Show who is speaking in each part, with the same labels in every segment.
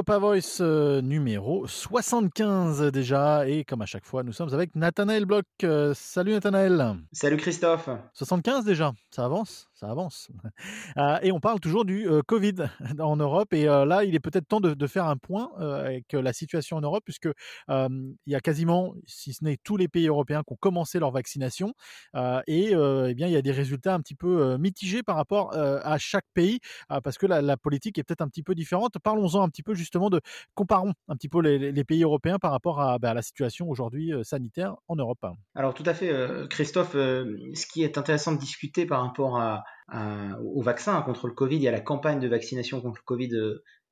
Speaker 1: Europa Voice euh, numéro 75 déjà. Et comme à chaque fois, nous sommes avec Nathanaël Bloch. Euh, salut Nathanaël.
Speaker 2: Salut Christophe.
Speaker 1: 75 déjà, ça avance, ça avance. Euh, et on parle toujours du Covid en Europe. Et là, il est peut-être temps de, faire un point avec la situation en Europe, puisque il y a quasiment, si ce n'est tous les pays européens qui ont commencé leur vaccination. et eh bien, il y a des résultats un petit peu mitigés par rapport à chaque pays, parce que la, politique est peut-être un petit peu différente. Parlons-en un petit peu justement de comparons un petit peu les, pays européens par rapport à, bah, la situation aujourd'hui sanitaire en Europe.
Speaker 2: Alors tout à fait, Christophe. Ce qui est intéressant de discuter par rapport à, au vaccin contre le Covid et à la campagne de vaccination contre le Covid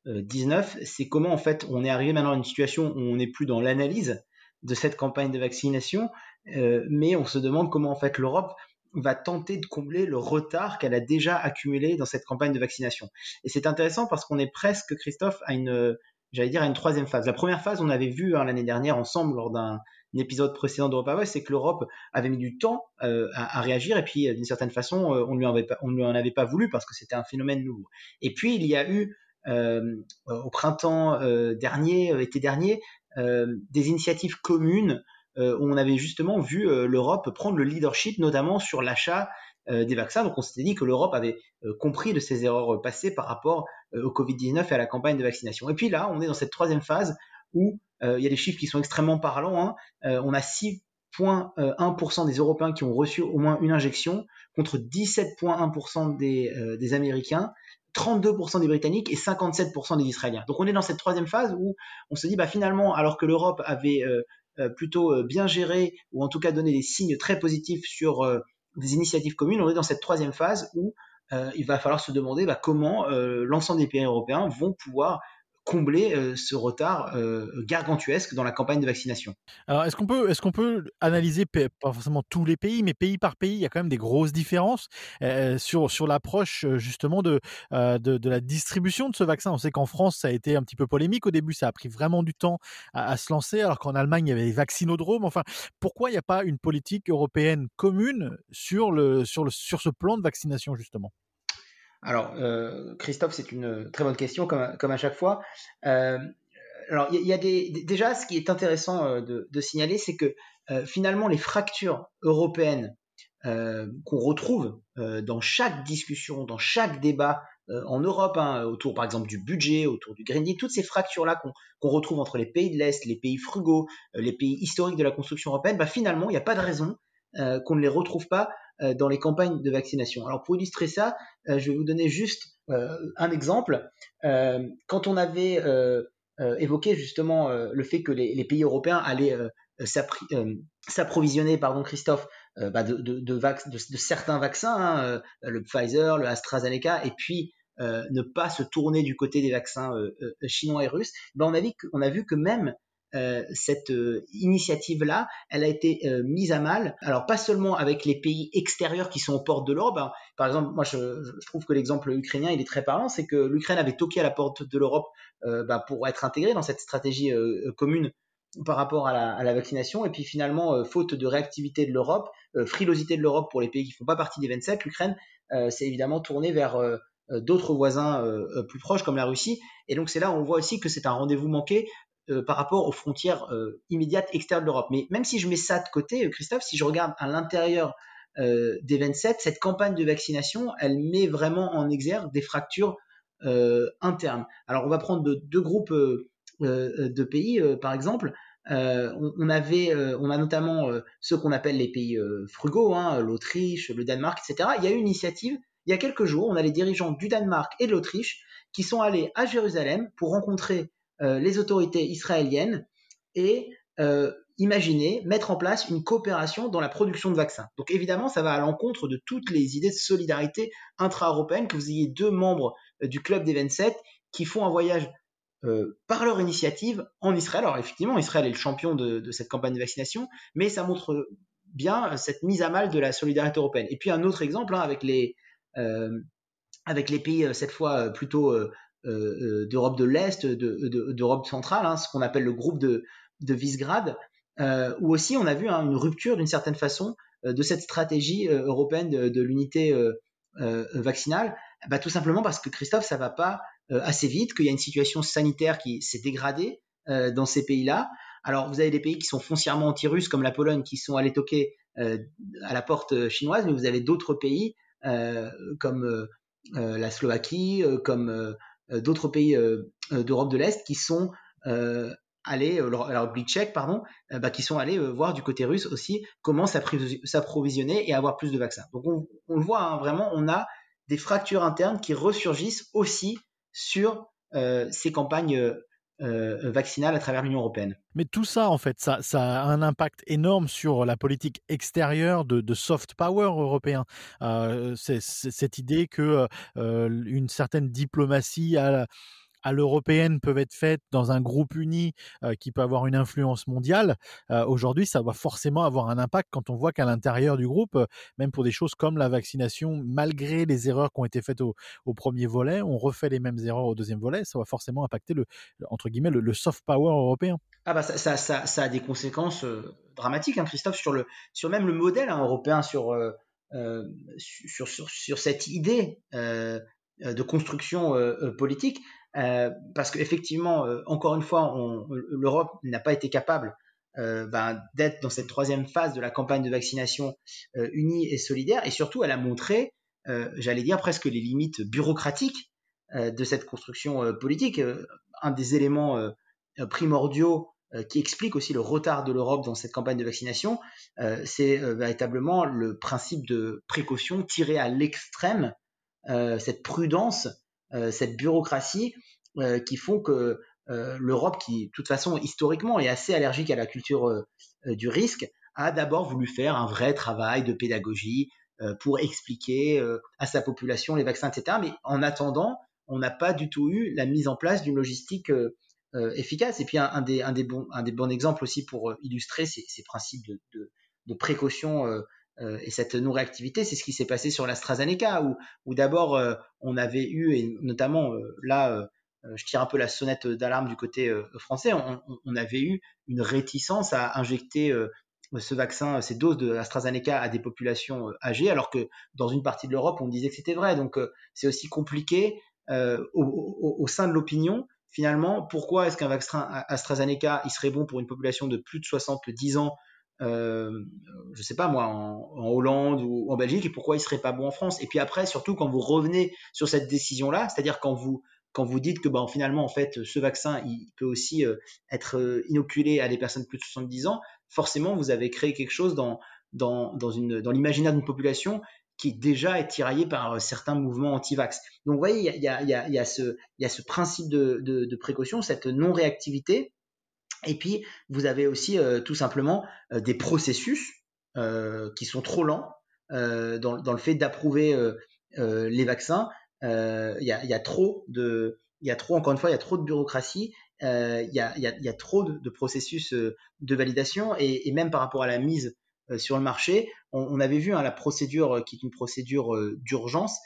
Speaker 2: 19, c'est comment en fait on est arrivé maintenant à une situation où on n'est plus dans l'analyse de cette campagne de vaccination, mais on se demande comment en fait l'Europe va tenter de combler le retard qu'elle a déjà accumulé dans cette campagne de vaccination. Et c'est intéressant parce qu'on est presque, Christophe, à une, j'allais dire, à une troisième phase. La première phase, on avait vu hein, l'année dernière ensemble lors d'un épisode précédent d'Europa Voice, c'est que l'Europe avait mis du temps euh, à, réagir et puis d'une certaine façon, euh, on on lui en avait pas voulu parce que c'était un phénomène nouveau. Et puis il y a eu euh, au printemps dernier, été dernier, des initiatives communes euh, on avait justement vu euh, l'Europe prendre le leadership, notamment sur l'achat euh, des vaccins. Donc on s'était dit que l'Europe avait compris de ses erreurs passées par rapport au Covid-19 et à la campagne de vaccination. Et puis là, on est dans cette troisième phase où il y a des chiffres qui sont extrêmement parlants. Hein. on a 6,1% des Européens qui ont reçu au moins une injection contre 17,1% des, Américains. 32% des Britanniques et 57% des Israéliens. Donc on est dans cette troisième phase où on se dit bah finalement alors que l'Europe avait euh, plutôt euh, bien géré ou en tout cas donner des signes très positifs sur euh, des initiatives communes, on est dans cette troisième phase où il va falloir se demander bah, comment l'ensemble des pays européens vont pouvoir combler euh, ce retard euh, gargantuesque dans la campagne de vaccination.
Speaker 1: Alors, est-ce qu'on peut, est-ce qu'on peut analyser pas forcément tous les pays, mais pays par pays, il y a quand même des grosses différences euh, sur sur l'approche justement de, de, la distribution de ce vaccin? On sait qu'en France, ça a été un petit peu polémique au début, ça a pris vraiment du temps à, se lancer, alors qu'en Allemagne, il y avait les vaccinodromes. Enfin, pourquoi il n'y a pas une politique européenne commune sur le sur le sur ce plan de vaccination justement?
Speaker 2: Alors, euh, Christophe, c'est une très bonne question, comme, à chaque fois. Euh, alors, il y, a déjà, ce qui est intéressant euh, de, signaler, c'est que finalement, les fractures européennes qu'on retrouve dans chaque discussion, dans chaque débat en Europe, hein, autour par exemple du budget, autour du Green Deal, toutes ces fractures-là qu'on retrouve entre les pays de l'Est, les pays frugaux, les pays historiques de la construction européenne, bah, finalement, il n'y a pas de raison qu'on ne les retrouve pas dans les campagnes de vaccination. Alors pour illustrer ça, euh, je vais vous donner juste euh, un exemple. quand on avait évoqué justement le fait que les, pays européens allaient s'approvisionner, pardon Christophe, bah, de, certains vaccins, hein, le Pfizer, le AstraZeneca, et puis ne pas se tourner du côté des vaccins chinois et russes, que, on a vu que même euh, cette euh, initiative-là, elle a été euh, mise à mal. Alors pas seulement avec les pays extérieurs qui sont aux portes de l'Europe. Hein. Par exemple, moi je, trouve que l'exemple ukrainien il est très parlant, c'est que l'Ukraine avait toqué à la porte de l'Europe bah, pour être intégrée dans cette stratégie commune par rapport à la, à la, vaccination. Et puis finalement, faute de réactivité de l'Europe, frilosité de l'Europe pour les pays qui font pas partie des 27, l'Ukraine s'est évidemment tournée vers d'autres voisins plus proches comme la Russie. Et donc c'est là où on voit aussi que c'est un rendez-vous manqué euh, par rapport aux frontières euh, immédiates externes de l'Europe. Mais même si je mets ça de côté, euh, Christophe, si je regarde à l'intérieur des 27, cette campagne de vaccination, elle met vraiment en exergue des fractures internes. Alors on va prendre deux groupes de pays, par exemple. on, avait, on a notamment ceux qu'on appelle les pays frugaux, hein, l'Autriche, le Danemark, etc. Il y a eu une initiative il y a quelques jours. On a les dirigeants du Danemark et de l'Autriche qui sont allés à Jérusalem pour rencontrer les autorités israéliennes et euh, imaginer mettre en place une coopération dans la production de vaccins. Donc évidemment, ça va à l'encontre de toutes les idées de solidarité intra-européenne, que vous ayez deux membres euh, du club des 27 qui font un voyage par leur initiative en Israël. Alors effectivement, Israël est le champion de, cette campagne de vaccination, mais ça montre bien cette mise à mal de la solidarité européenne. Et puis un autre exemple hein, avec les avec les pays cette fois plutôt euh, euh, d'Europe de l'Est, d'Europe centrale, hein, ce qu'on appelle le groupe de, de Visegrad, euh, où aussi on a vu hein, une rupture d'une certaine façon de cette stratégie européenne de, l'unité vaccinale, bah, tout simplement parce que Christophe, ça va pas assez vite, qu'il y a une situation sanitaire qui s'est dégradée dans ces pays-là. Alors, vous avez des pays qui sont foncièrement anti-russes, comme la Pologne, qui sont allés toquer à la porte chinoise, mais vous avez d'autres pays comme la Slovaquie, comme d'autres pays d'Europe de l'Est qui sont allés, alors République tchèque, pardon, bah, qui sont allés voir du côté russe aussi comment s'approvisionner et avoir plus de vaccins. Donc on, le voit hein, vraiment, on a des fractures internes qui ressurgissent aussi sur ces campagnes euh, vaccinale à travers l'Union européenne.
Speaker 1: Mais tout ça, en fait, ça, a un impact énorme sur la politique extérieure de, soft power européen. Euh, c'est cette idée que euh, une certaine diplomatie a à l'européenne peuvent être faites dans un groupe uni euh, qui peut avoir une influence mondiale, euh, aujourd'hui, ça va forcément avoir un impact quand on voit qu'à l'intérieur du groupe, euh, même pour des choses comme la vaccination, malgré les erreurs qui ont été faites au, premier volet, on refait les mêmes erreurs au deuxième volet, ça va forcément impacter le, entre guillemets, le, soft power européen.
Speaker 2: Ah bah ça, a des conséquences dramatiques, hein, Christophe, sur, le, sur même le modèle hein, européen, sur, sur, sur, cette idée de construction politique. Euh, parce qu'effectivement, euh, encore une fois, l'Europe n'a pas été capable euh, ben, d'être dans cette troisième phase de la campagne de vaccination unie et solidaire, et surtout, elle a montré, j'allais dire, presque les limites bureaucratiques de cette construction politique. un des éléments primordiaux qui explique aussi le retard de l'Europe dans cette campagne de vaccination, c'est véritablement le principe de précaution tiré à l'extrême, cette prudence euh, cette bureaucratie euh, qui font que euh, l'Europe, qui de toute façon historiquement est assez allergique à la culture du risque, a d'abord voulu faire un vrai travail de pédagogie pour expliquer à sa population les vaccins, etc. Mais en attendant, on n'a pas du tout eu la mise en place d'une logistique efficace. Et puis un, des, bons, exemples aussi pour illustrer ces, principes de, précaution euh, et cette non-réactivité, c'est ce qui s'est passé sur l'AstraZeneca, où, où d'abord euh, on avait eu, et notamment euh, là, je tire un peu la sonnette d'alarme du côté français, on, avait eu une réticence à injecter ce vaccin, ces doses de AstraZeneca à des populations âgées, alors que dans une partie de l'Europe, on disait que c'était vrai. Donc c'est aussi compliqué au, sein de l'opinion. Finalement, pourquoi est-ce qu'un vaccin AstraZeneca, il serait bon pour une population de plus de 70 ans euh, je sais pas moi, en, Hollande ou en Belgique, et pourquoi il serait pas bon en France. Et puis après, surtout quand vous revenez sur cette décision-là, c'est-à-dire quand vous quand vous dites que ben, finalement en fait ce vaccin il peut aussi euh, être euh, inoculé à des personnes de plus de 70 ans, forcément vous avez créé quelque chose dans dans dans une dans l'imaginaire d'une population qui déjà est tiraillée par euh, certains mouvements anti-vax. Donc vous voyez, il y a, y, a, y, y a, ce, y a ce principe de, de, de précaution, cette non-réactivité et puis, vous avez aussi euh, tout simplement euh, des processus euh, qui sont trop lents dans, le fait d'approuver les vaccins. Il y a, trop de, il y a trop, encore une fois, il y a trop de bureaucratie, il y, a, trop de, processus de validation et, même par rapport à la mise sur le marché, on, avait vu hein, la procédure qui est une procédure d'urgence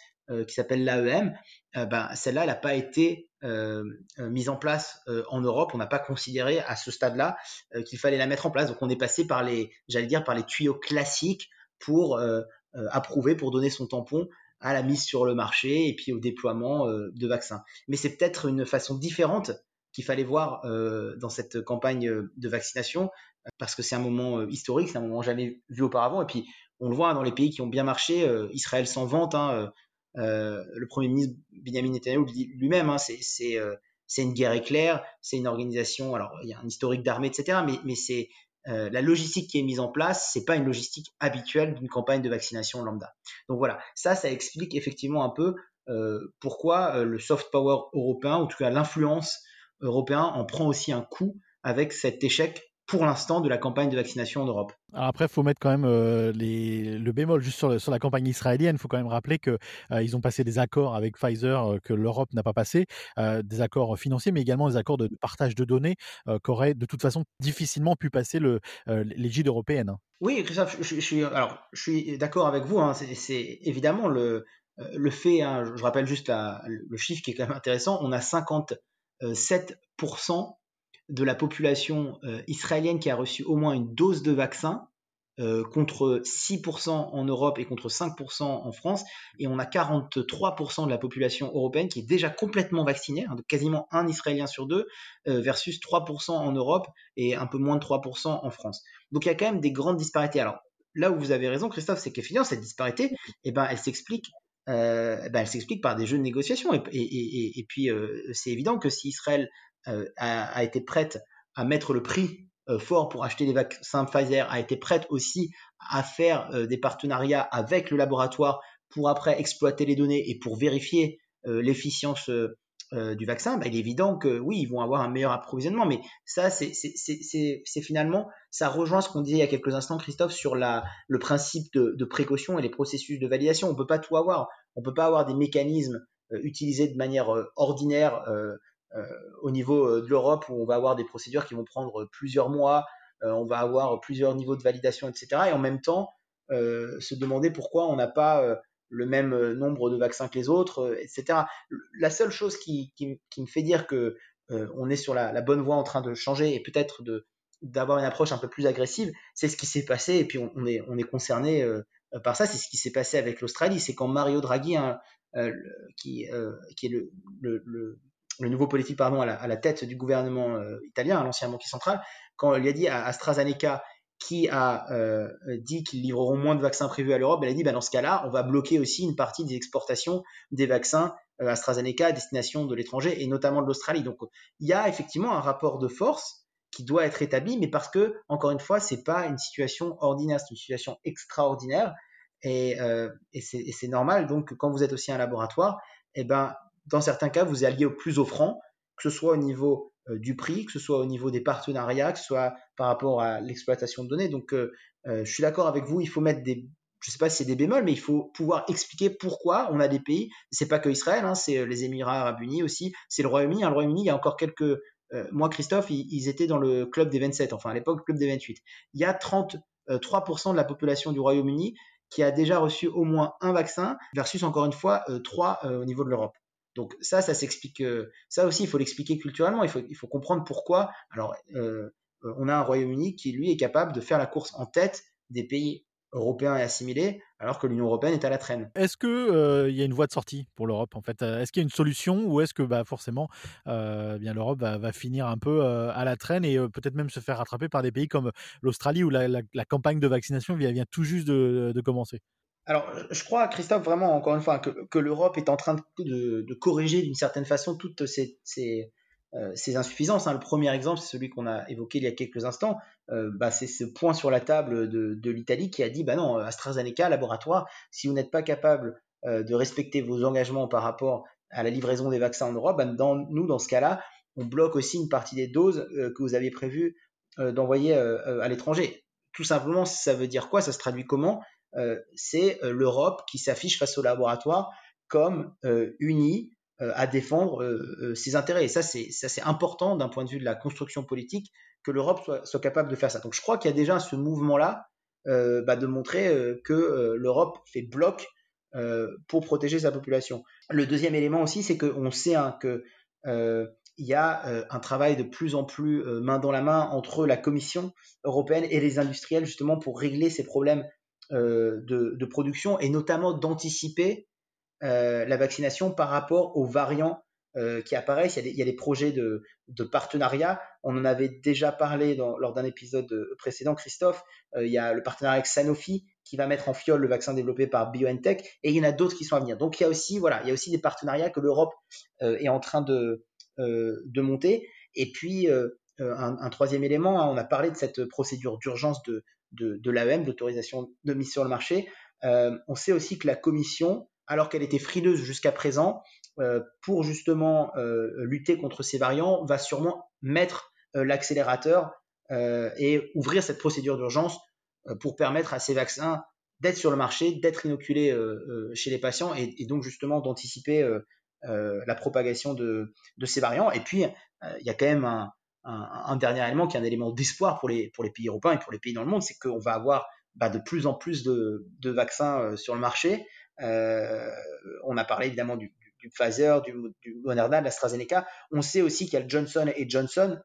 Speaker 2: qui s'appelle l'AEM. ben, celle-là, elle n'a pas été mise en place euh, en Europe. On n'a pas considéré à ce stade-là qu'il fallait la mettre en place. Donc on est passé par les, j'allais dire, par les tuyaux classiques pour approuver, pour donner son tampon à la mise sur le marché et puis au déploiement de vaccins. Mais c'est peut-être une façon différente qu'il fallait voir dans cette campagne de vaccination parce que c'est un moment historique, c'est un moment jamais vu auparavant. Et puis on le voit dans les pays qui ont bien marché, Israël s'en vante. Hein, euh, le Premier ministre Benjamin Netanyahu dit lui-même, hein, c'est euh, c'est une guerre éclair, c'est une organisation, alors il y a un historique d'armée, etc., mais, mais c'est euh, la logistique qui est mise en place, c'est pas une logistique habituelle d'une campagne de vaccination lambda. Donc voilà, ça, ça explique effectivement un peu euh, pourquoi le soft power européen, ou en tout cas l'influence européenne, en prend aussi un coup avec cet échec pour l'instant de la campagne de vaccination en Europe.
Speaker 1: Alors après, il faut mettre quand même euh, les, le bémol juste sur, sur la campagne israélienne. Il faut quand même rappeler qu'ils euh, ont passé des accords avec Pfizer euh, que l'Europe n'a pas passé, euh, des accords financiers, mais également des accords de partage de données qu'auraient de toute façon difficilement pu passer le, l'égide européenne. Hein.
Speaker 2: Oui, Christophe, je, je, suis, alors, je suis d'accord avec vous. Hein, c'est, c'est évidemment le, le fait, hein, je rappelle juste la, le chiffre qui est quand même intéressant, on a 57% de la population euh, israélienne qui a reçu au moins une dose de vaccin euh, contre 6% en Europe et contre 5% en France. Et on a 43% de la population européenne qui est déjà complètement vaccinée, hein, quasiment un Israélien sur deux, euh, versus 3% en Europe et un peu moins de 3% en France. Donc il y a quand même des grandes disparités. Alors là où vous avez raison, Christophe, c'est qu'effectivement, cette disparité, eh ben, elle s'explique euh, ben, elle s'explique par des jeux de négociation. Et, puis, c'est évident que si Israël a, a, été prête à mettre le prix euh, fort pour acheter des vaccins Pfizer, a été prête aussi à faire euh, des partenariats avec le laboratoire pour après exploiter les données et pour vérifier euh, l'efficience du vaccin, bah, il est évident que oui, ils vont avoir un meilleur approvisionnement. Mais ça, c'est finalement, ça rejoint ce qu'on disait il y a quelques instants, Christophe, sur la, le principe de, précaution et les processus de validation. On peut pas tout avoir. On peut pas avoir des mécanismes utilisés de manière ordinaire euh, au niveau euh, de l'Europe où on va avoir des procédures qui vont prendre plusieurs mois, euh, on va avoir plusieurs niveaux de validation, etc. Et en même temps, se demander pourquoi on n'a pas le même nombre de vaccins que les autres, etc. La seule chose qui, me fait dire que on est sur la, bonne voie en train de changer et peut-être d'avoir une approche un peu plus agressive, c'est ce qui s'est passé et puis on, est on est concerné par ça. C'est ce qui s'est passé avec l'Australie, c'est quand Mario Draghi, hein, qui qui est le nouveau politique pardon, à la, tête du gouvernement euh, italien, l'ancien banquier central, quand il a dit à AstraZeneca qui a euh, dit qu'ils livreront moins de vaccins prévus à l'Europe, elle a dit bah, dans ce cas-là, on va bloquer aussi une partie des exportations des vaccins euh, AstraZeneca à destination de l'étranger et notamment de l'Australie. Donc il y a effectivement un rapport de force qui doit être établi, mais parce que encore une fois, c'est pas une situation ordinaire, c'est une situation extraordinaire et, et c'est normal. Donc quand vous êtes aussi un laboratoire, eh ben dans certains cas, vous alliez au plus offrant, que ce soit au niveau euh, du prix, que ce soit au niveau des partenariats, que ce soit par rapport à l'exploitation de données. Donc, euh, euh, je suis d'accord avec vous, il faut mettre des, je sais pas si c'est des bémols, mais il faut pouvoir expliquer pourquoi on a des pays. C'est pas que Israël, hein, c'est les Émirats Arabes Unis aussi, c'est le Royaume-Uni. Hein, le Royaume-Uni, il y a encore quelques, moi, Christophe, ils, étaient dans le club des 27, enfin à l'époque, le club des 28. Il y a 33% de la population du Royaume-Uni qui a déjà reçu au moins un vaccin, versus encore une fois 3 au niveau de l'Europe. Donc ça, ça s'explique. Euh, ça aussi, il faut l'expliquer culturellement. Il faut, il faut comprendre pourquoi. Alors, euh, euh, on a un Royaume-Uni qui lui est capable de faire la course en tête des pays européens et assimilés, alors que l'Union européenne est à la traîne.
Speaker 1: Est-ce que il y a une voie de sortie pour l'Europe en fait? Est-ce qu'il y a une solution ou est-ce que bah, forcément, bien l'Europe va, finir un peu à la traîne et peut-être même se faire rattraper par des pays comme l'Australie où la, campagne de vaccination vient tout juste de commencer?
Speaker 2: Alors, je crois, Christophe, vraiment, encore une fois, que, l'Europe est en train de, corriger d'une certaine façon toutes ces, euh, insuffisances. Hein. Le premier exemple, c'est celui qu'on a évoqué il y a quelques instants. Euh, bah, c'est ce point sur la table de, l'Italie qui a dit, bah non, AstraZeneca, laboratoire, si vous n'êtes pas capable euh, de respecter vos engagements par rapport à la livraison des vaccins en Europe, bah, nous, dans ce cas-là, on bloque aussi une partie des doses que vous aviez prévu d'envoyer à l'étranger. Tout simplement, ça veut dire quoi? Ça se traduit comment? euh, c'est euh, l'Europe qui s'affiche face au laboratoire comme euh, unie à défendre ses intérêts. Et ça, c'est important d'un point de vue de la construction politique que l'Europe soit, capable de faire ça. Donc je crois qu'il y a déjà ce mouvement-là bah, de montrer que l'Europe fait bloc pour protéger sa population. Le deuxième élément aussi, c'est qu'on sait hein, que il y a un travail de plus en plus main dans la main entre la Commission européenne et les industriels justement pour régler ces problèmes euh, de, production et notamment d'anticiper euh, la vaccination par rapport aux variants euh, qui apparaissent. Il y, a des, projets de, partenariat. On en avait déjà parlé lors d'un épisode précédent, Christophe. il y a le partenariat avec Sanofi qui va mettre en fiole le vaccin développé par BioNTech et il y en a d'autres qui sont à venir. Donc il y a aussi, voilà, il y a aussi des partenariats que l'Europe est en train de, monter. Et puis, un, troisième élément, hein, on a parlé de cette procédure d'urgence de, de, de l'AEM, d'autorisation de mise sur le marché. Euh, on sait aussi que la commission, alors qu'elle était frileuse jusqu'à présent, euh, pour justement euh, lutter contre ces variants, va sûrement mettre l'accélérateur et ouvrir cette procédure d'urgence pour permettre à ces vaccins d'être sur le marché, d'être inoculés chez les patients et, donc justement d'anticiper la propagation de, de, ces variants. Et puis, il y a quand même un, un, dernier élément qui est un élément d'espoir pour les, pour les pays européens et pour les pays dans le monde, c'est qu'on va avoir bah, de plus en plus de, de vaccins euh, sur le marché. Euh, on a parlé évidemment du, du, Pfizer, du, du Moderna, de l'AstraZeneca. On sait aussi qu'il y a le Johnson et Johnson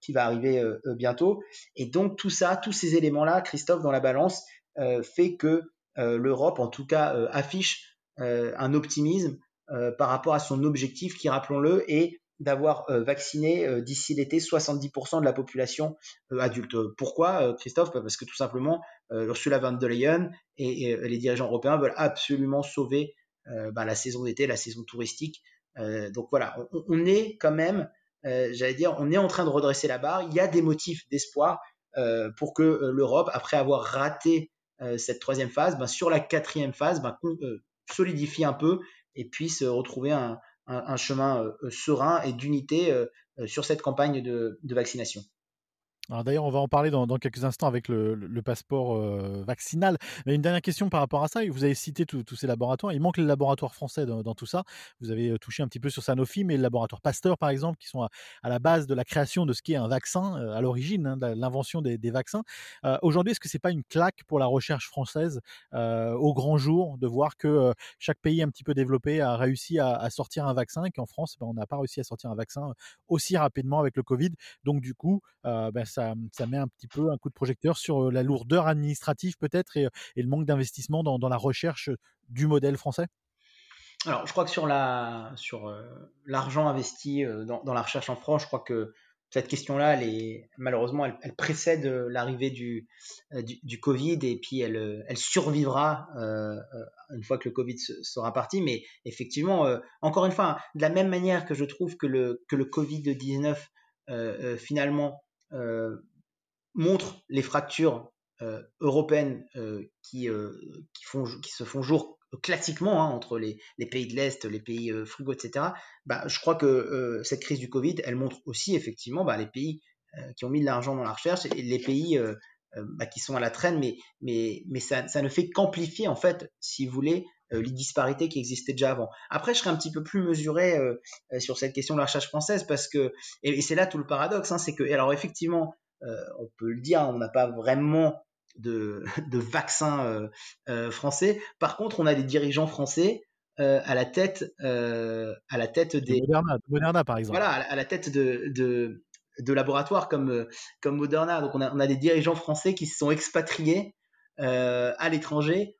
Speaker 2: qui va arriver bientôt. Et donc tout ça, tous ces éléments-là, Christophe, dans la balance, fait que l'Europe, en tout cas, affiche un optimisme par rapport à son objectif qui, rappelons-le, est d'avoir vacciné d'ici l'été 70% de la population adulte. Pourquoi, Christophe? Parce que tout simplement, Ursula von der Leyen et, les dirigeants européens veulent absolument sauver bah, la saison d'été, la saison touristique. donc voilà, on, est quand même, j'allais dire, on est en train de redresser la barre. Il y a des motifs d'espoir pour que l'Europe, après avoir raté cette troisième phase, bah, sur la quatrième phase, bah, solidifie un peu et puisse retrouver un, un, chemin euh, serein et d'unité euh, euh, sur cette campagne de vaccination.
Speaker 1: D'ailleurs, on va en parler dans, quelques instants avec le, passeport euh, vaccinal. Mais une dernière question par rapport à ça. Vous avez cité tous ces laboratoires. Il manque les laboratoires français dans, tout ça. Vous avez euh, touché un petit peu sur Sanofi, mais le laboratoire Pasteur, par exemple, qui sont à, la base de la création de ce qui est un vaccin, euh, à l'origine, hein, de l'invention des, vaccins. Aujourd'hui, est-ce que c'est pas une claque pour la recherche française au grand jour de voir que chaque pays un petit peu développé a réussi à, sortir un vaccin et qu'en France, ben, on n'a pas réussi à sortir un vaccin aussi rapidement avec le Covid? Donc, du coup, ben, ça, met un petit peu un coup de projecteur sur la lourdeur administrative peut-être et, le manque d'investissement dans, la recherche du modèle français?
Speaker 2: Alors, je crois que sur la sur l'argent investi dans, la recherche en France, je crois que cette question-là, malheureusement, elle, précède l'arrivée du, Covid et puis elle, survivra une fois que le Covid sera parti. Mais effectivement, encore une fois, de la même manière que je trouve que le que le Covid 19 finalement montre les fractures euh, européennes euh, qui, se font jour classiquement hein, entre les, pays de l'Est, les pays frugaux, etc. Bah, je crois que cette crise du Covid, elle montre aussi effectivement bah, les pays qui ont mis de l'argent dans la recherche et les pays bah, qui sont à la traîne, mais, ça ne fait qu'amplifier, en fait, si vous voulez, les disparités qui existaient déjà avant. Après, je serais un petit peu plus mesuré sur cette question de la recherche française parce que, et, c'est là tout le paradoxe, hein, c'est que, alors effectivement, euh, on peut le dire, on n'a pas vraiment de, de vaccin euh, euh, français. Par contre, on a des dirigeants français à la tête, à la tête des
Speaker 1: Moderna, Moderna, par exemple.
Speaker 2: Voilà, à la tête de, de, de laboratoires comme comme Moderna. Donc on a, on a des dirigeants français qui se sont expatriés à l'étranger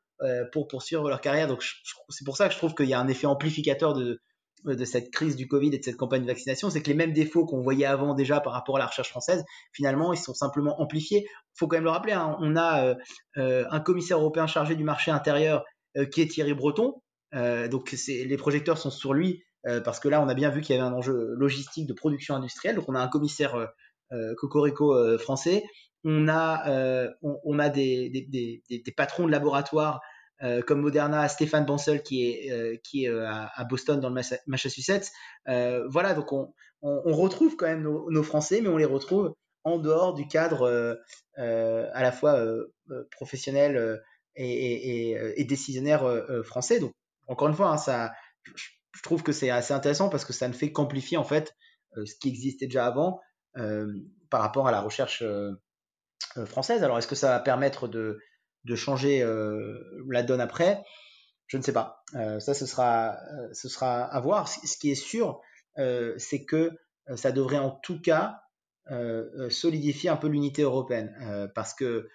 Speaker 2: pour poursuivre leur carrière. Donc c'est pour ça que je trouve qu'il y a un effet amplificateur de euh, de cette crise du Covid et de cette campagne de vaccination, c'est que les mêmes défauts qu'on voyait avant déjà par rapport à la recherche française, finalement, ils sont simplement amplifiés. Il faut quand même le rappeler, hein, on a euh, euh, un commissaire européen chargé du marché intérieur qui est Thierry Breton. donc les projecteurs sont sur lui parce que là, on a bien vu qu'il y avait un enjeu logistique de production industrielle. Donc on a un commissaire cocorico français. On a, des, des, patrons de laboratoires euh, comme Moderna, Stéphane Bansel qui est, euh, qui est euh, à, Boston dans le Massachusetts. voilà, donc on, on, retrouve quand même nos, Français, mais on les retrouve en dehors du cadre à la fois professionnel et, décisionnaire français. Donc encore une fois, hein, ça, je trouve que c'est assez intéressant parce que ça ne fait qu'amplifier en fait ce qui existait déjà avant par rapport à la recherche française. Alors est-ce que ça va permettre de de changer euh, la donne après, je ne sais pas. Euh, ça, ce sera, euh, ce sera à voir. Ce qui est sûr, c'est que ça devrait en tout cas solidifier un peu l'unité européenne, parce que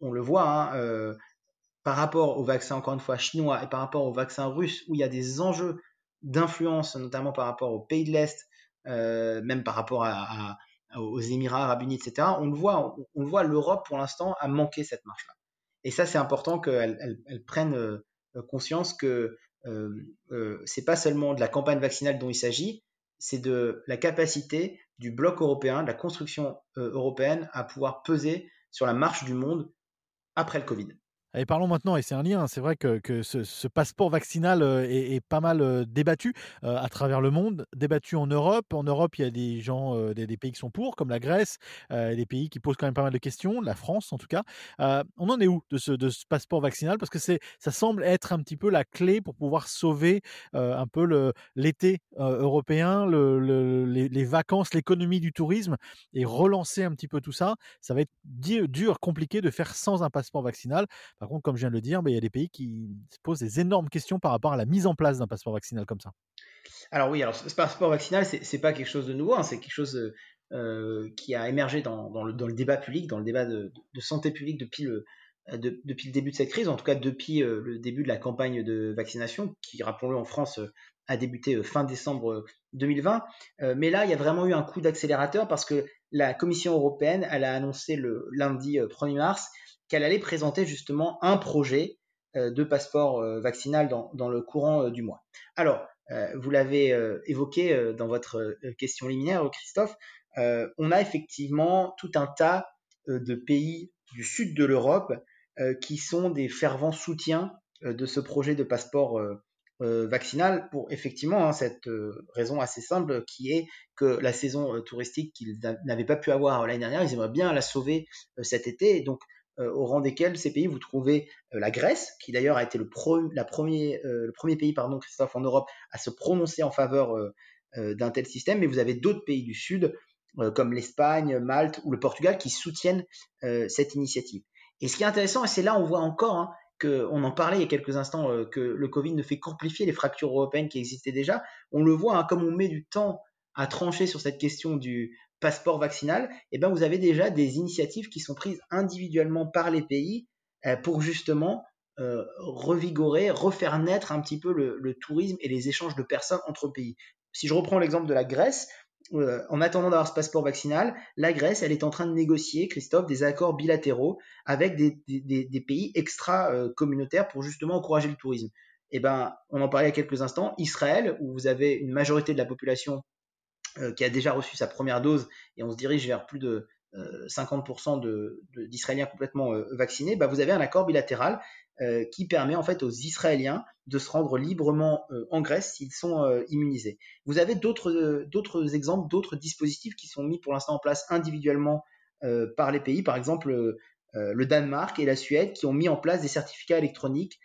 Speaker 2: on le voit. Hein, par rapport au vaccin, encore une fois, chinois et par rapport au vaccin russe, où il y a des enjeux d'influence, notamment par rapport aux pays de l'Est, même par rapport à, aux Émirats arabes unis, etc., on le voit, on, le voit, l'Europe, pour l'instant, a manqué cette marche-là. Et ça, c'est important qu'elles elles, prennent euh, conscience que euh, euh, c'est pas seulement de la campagne vaccinale dont il s'agit, c'est de la capacité du bloc européen, de la construction euh, européenne à pouvoir peser sur la marche du monde après le Covid.
Speaker 1: Et parlons maintenant, et c'est un lien, c'est vrai que, que ce, passeport vaccinal euh, est, pas mal euh, débattu euh, à travers le monde, débattu en Europe. En Europe, il y a des gens, des, pays qui sont pour, comme la Grèce, des pays qui posent quand même pas mal de questions, la France en tout cas. on en est où de ce, passeport vaccinal? Parce que ça semble être un petit peu la clé pour pouvoir sauver un peu l'été européen, le, les, les, vacances, l'économie du tourisme, et relancer un petit peu tout ça. Ça va être dur, compliqué de faire sans un passeport vaccinal. Par contre, comme je viens de le dire, il y a des pays qui se posent des énormes questions par rapport à la mise en place d'un passeport vaccinal comme ça.
Speaker 2: Alors oui, alors ce passeport vaccinal, c'est pas quelque chose de nouveau, hein, c'est quelque chose qui a émergé dans, le, débat public, dans le débat de, santé publique le, depuis le début de cette crise, en tout cas depuis le début de la campagne de vaccination, qui, rappelons-le, en France a débuté fin décembre 2020. mais là, il y a vraiment eu un coup d'accélérateur parce que la Commission européenne, elle a annoncé le lundi 1er mars qu'elle allait présenter justement un projet de passeport vaccinal dans, le courant du mois. Alors, vous l'avez évoqué dans votre question liminaire, Christophe, on a effectivement tout un tas de pays du sud de l'Europe qui sont des fervents soutiens de ce projet de passeport vaccinal pour effectivement hein, cette raison assez simple qui est que la saison touristique qu'ils n'avaient pas pu avoir l'année dernière, ils aimeraient bien la sauver cet été. Donc, au rang desquels ces pays, vous trouvez la Grèce, qui d'ailleurs a été le, la premier, pays, Christophe, en Europe à se prononcer en faveur d'un tel système, mais vous avez d'autres pays du Sud, comme l'Espagne, Malte ou le Portugal, qui soutiennent cette initiative. Et ce qui est intéressant, et c'est là on voit encore hein, on en parlait il y a quelques instants, euh, que le Covid ne fait qu'amplifier les fractures européennes qui existaient déjà. On le voit, hein, comme on met du temps à trancher sur cette question du passeport vaccinal, eh ben vous avez déjà des initiatives qui sont prises individuellement par les pays euh, pour justement euh, revigorer, refaire naître un petit peu le, tourisme et les échanges de personnes entre pays. Si je reprends l'exemple de la Grèce, euh, en attendant d'avoir ce passeport vaccinal, la Grèce, elle est en train de négocier, Christophe, des accords bilatéraux avec des, pays extra-communautaires pour justement encourager le tourisme. Eh ben, on en parlait il y a quelques instants, Israël, où vous avez une majorité de la population qui a déjà reçu sa première dose et on se dirige vers plus de 50% euh, d'Israéliens complètement vaccinés, bah, vous avez un accord bilatéral euh, qui permet en fait aux Israéliens de se rendre librement euh, en Grèce s'ils sont euh, immunisés. Vous avez d'autres exemples, d'autres dispositifs qui sont mis pour l'instant en place individuellement par les pays, par exemple le Danemark et la Suède, qui ont mis en place des certificats électroniques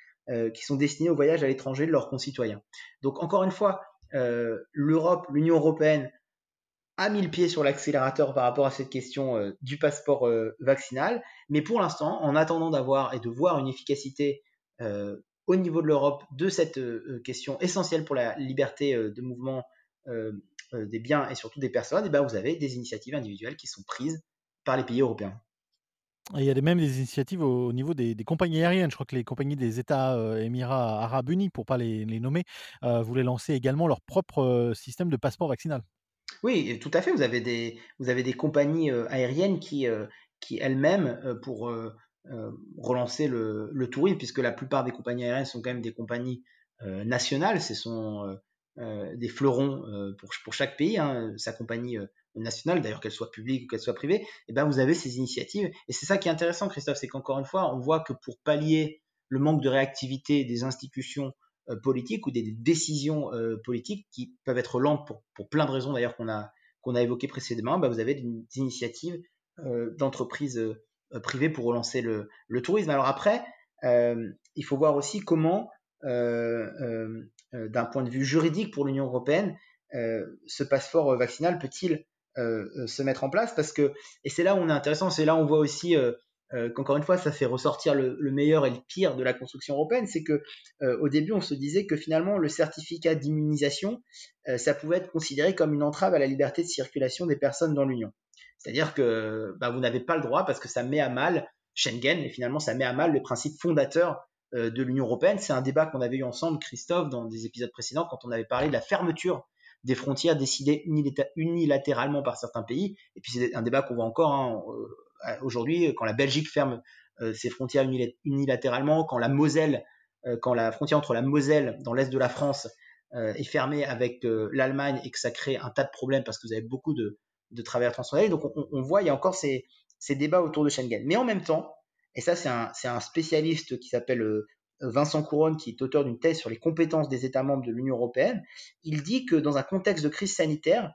Speaker 2: qui sont destinés au voyage à l'étranger de leurs concitoyens. Donc encore une fois, l'Europe, l'Union européenne a mis le pied sur l'accélérateur par rapport à cette question euh, du passeport euh, vaccinal. Mais pour l'instant, en attendant d'avoir et de voir une efficacité euh, au niveau de l'Europe de cette question essentielle pour la liberté de mouvement des biens et surtout des personnes, eh ben vous avez des initiatives individuelles qui sont prises par les pays européens.
Speaker 1: Il y a même des initiatives au, niveau des, compagnies aériennes. Je crois que les compagnies des États Émirats Arabes Unis, pour ne pas les, nommer, voulaient lancer également leur propre système de passeport vaccinal.
Speaker 2: Oui, tout à fait. Vous avez des, compagnies euh, aériennes qui, euh, elles-mêmes, euh, pour relancer le, tourisme, puisque la plupart des compagnies aériennes sont quand même des compagnies nationales, ce sont des fleurons pour, pour chaque pays, hein, sa compagnie nationale, d'ailleurs qu'elle soit publique ou qu'elle soit privée, et eh ben vous avez ces initiatives. Et c'est ça qui est intéressant, Christophe, c'est qu'encore une fois, on voit que pour pallier le manque de réactivité des institutions euh, politiques ou des décisions euh, politiques qui peuvent être lentes pour, plein de raisons d'ailleurs qu'on a, qu'on a évoquées précédemment, bah vous avez des, initiatives euh, d'entreprises privées pour relancer le, tourisme. Alors après, il faut voir aussi comment, d'un point de vue juridique pour l'Union européenne, ce passeport vaccinal peut-il se mettre en place parce que et c'est là où on est intéressant, c'est là où on voit aussi euh, qu'encore une fois, ça fait ressortir le, meilleur et le pire de la construction européenne, c'est que euh, au début, on se disait que finalement, le certificat d'immunisation, euh, ça pouvait être considéré comme une entrave à la liberté de circulation des personnes dans l'Union. C'est-à-dire que bah, vous n'avez pas le droit parce que ça met à mal Schengen et finalement, ça met à mal les principes fondateurs de l'Union européenne. C'est un débat qu'on avait eu ensemble, Christophe, dans des épisodes précédents, quand on avait parlé de la fermeture des frontières décidées unilatéralement par certains pays. Et puis c'est un débat qu'on voit encore hein, aujourd'hui, quand la Belgique ferme euh, ses frontières unilatéralement, quand la Moselle, euh, quand la frontière entre la Moselle dans l'est de la France euh, est fermée avec l'Allemagne et que ça crée un tas de problèmes parce que vous avez beaucoup de, de travailleurs transfrontaliers. Donc on, voit, il y a encore ces, ces, débats autour de Schengen. Mais en même temps, et ça c'est un, un, spécialiste qui s'appelle Vincent Couronne, qui est auteur d'une thèse sur les compétences des États membres de l'Union européenne, il dit que dans un contexte de crise sanitaire,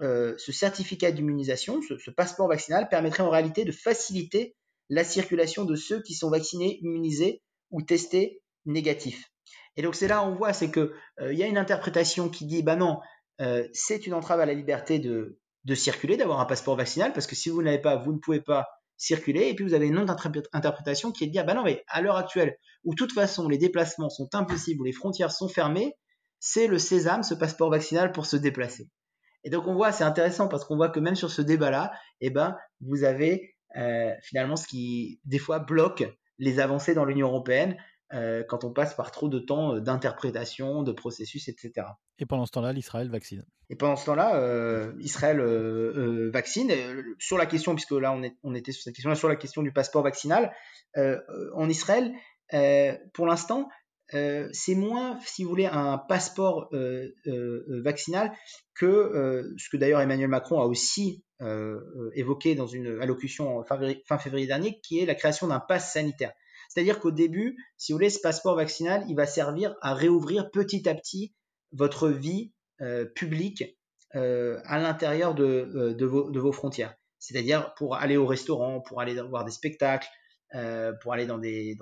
Speaker 2: euh, ce certificat d'immunisation, ce, passeport vaccinal, permettrait en réalité de faciliter la circulation de ceux qui sont vaccinés, immunisés ou testés négatifs. Et donc c'est là on voit, c'est que euh, il y a une interprétation qui dit, bah non, euh, c'est une entrave à la liberté de, de circuler, d'avoir un passeport vaccinal, parce que si vous n'avez pas, vous ne pouvez pas circuler. Et puis vous avez une autre interprétation qui est de dire, bah non, mais à l'heure actuelle, où de toute façon les déplacements sont impossibles, où les frontières sont fermées, c'est le sésame, ce passeport vaccinal pour se déplacer. Et donc on voit, c'est intéressant parce qu'on voit que même sur ce débat-là, eh ben, vous avez euh, finalement ce qui des fois bloque les avancées dans l'Union européenne euh, quand on passe par trop de temps euh, d'interprétation, de processus, etc.
Speaker 1: Et pendant ce temps-là, l'Israël vaccine.
Speaker 2: Et pendant ce temps-là, euh, Israël euh, vaccine. sur la question, puisque là on, est, on était sur cette question-là, sur la question du passeport vaccinal, en Israël, pour l'instant, c'est moins, si vous voulez, un passeport vaccinal que ce que d'ailleurs Emmanuel Macron a aussi évoqué dans une allocution fin février dernier, qui est la création d'un pass sanitaire. C'est-à-dire qu'au début, si vous voulez, ce passeport vaccinal, il va servir à réouvrir petit à petit votre vie euh, publique euh, à l'intérieur de, euh, de, vos, frontières. C'est-à-dire pour aller au restaurant, pour aller voir des spectacles, pour aller dans des,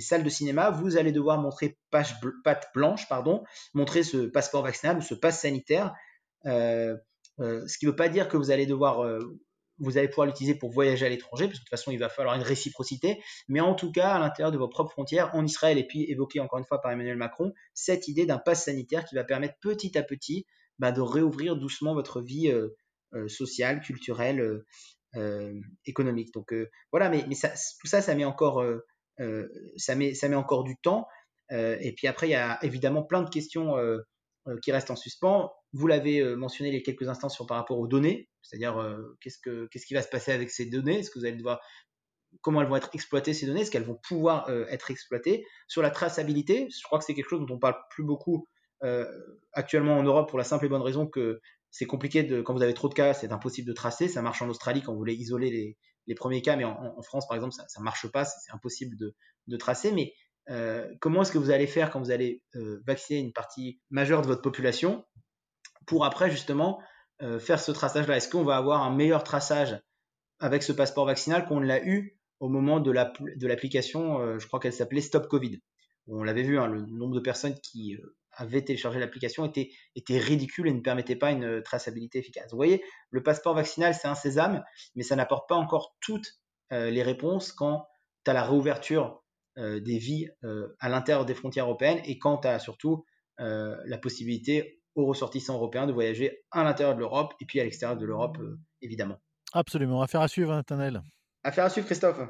Speaker 2: salles de cinéma, vous allez devoir montrer page, blanche, pardon, montrer ce passeport vaccinal ou ce passe sanitaire. ce qui ne veut pas dire que vous allez devoir vous allez pouvoir l'utiliser pour voyager à l'étranger, parce que de toute façon, il va falloir une réciprocité. Mais en tout cas, à l'intérieur de vos propres frontières, en Israël, et puis évoqué encore une fois par Emmanuel Macron, cette idée d'un pass sanitaire qui va permettre petit à petit bah, de réouvrir doucement votre vie euh, euh, sociale, culturelle, euh, économique. Donc voilà, mais, tout ça, ça met encore, ça met, ça met encore du temps. et puis après, il y a évidemment plein de questions qui restent en suspens. Vous l'avez mentionné il y a quelques instants sur par rapport aux données. C'est-à-dire, euh, qu'est-ce, que, qu'est-ce qui va se passer avec ces données? Est-ce que vous allez devoir comment elles vont être exploitées ces données? Est-ce qu'elles vont pouvoir euh, être exploitées? Sur la traçabilité, je crois que c'est quelque chose dont on parle plus beaucoup euh, actuellement en Europe pour la simple et bonne raison que c'est compliqué de, quand vous avez trop de cas, c'est impossible de tracer. Ça marche en Australie quand vous voulez isoler les, les premiers cas, mais en, France, par exemple, ça, ne marche pas, c'est impossible de, de tracer. Mais comment est-ce que vous allez faire quand vous allez vacciner une partie majeure de votre population pour après justement euh, faire ce traçage-là? Est-ce qu'on va avoir un meilleur traçage avec ce passeport vaccinal qu'on l'a eu au moment de l'application, euh, je crois qu'elle s'appelait Stop Covid? On l'avait vu, hein, le nombre de personnes qui euh, avaient téléchargé l'application était ridicule et ne permettait pas une traçabilité efficace. Vous voyez, le passeport vaccinal, c'est un sésame, mais ça n'apporte pas encore toutes les réponses quand tu as la réouverture des vies à l'intérieur des frontières européennes et quand tu as surtout la possibilité aux ressortissants européens de voyager à l'intérieur de l'Europe et puis à l'extérieur de l'Europe, euh, évidemment.
Speaker 1: Absolument. Affaire à suivre, Tanel.
Speaker 2: Affaire à suivre, Christophe.